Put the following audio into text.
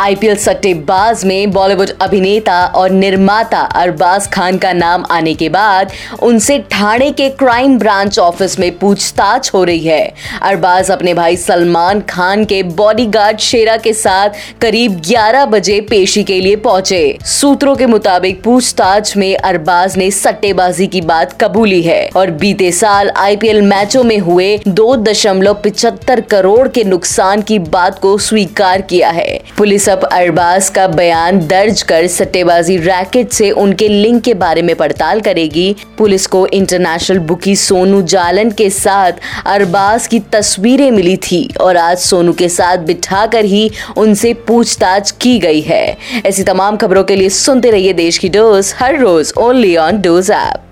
IPL सट्टेबाज में बॉलीवुड अभिनेता और निर्माता अरबाज खान का नाम आने के बाद उनसे ठाणे के क्राइम ब्रांच ऑफ़िस में पूछताछ हो रही है। अरबाज अपने भाई सलमान खान के बॉडीगार्ड शेरा के साथ करीब 11 बजे पेशी के लिए पहुँचे। सूत्रों के मुताबिक पूछताछ में अरबाज ने सट्टेबाजी की बात कबूली है और बीते साल आईपीएल मैचों में हुए दो दशमलव करोड़ के नुकसान की बात को स्वीकार किया है। पुलिस अब अरबाज का बयान दर्ज कर सट्टेबाजी रैकेट से उनके लिंक के बारे में पड़ताल करेगी। पुलिस को इंटरनेशनल बुकी सोनू जालन के साथ अरबाज की तस्वीरें मिली थी और आज सोनू के साथ बिठाकर ही उनसे पूछताछ की गई है। ऐसी तमाम खबरों के लिए सुनते रहिए देश की डोज, हर रोज ओनली ऑन डोज ऐप।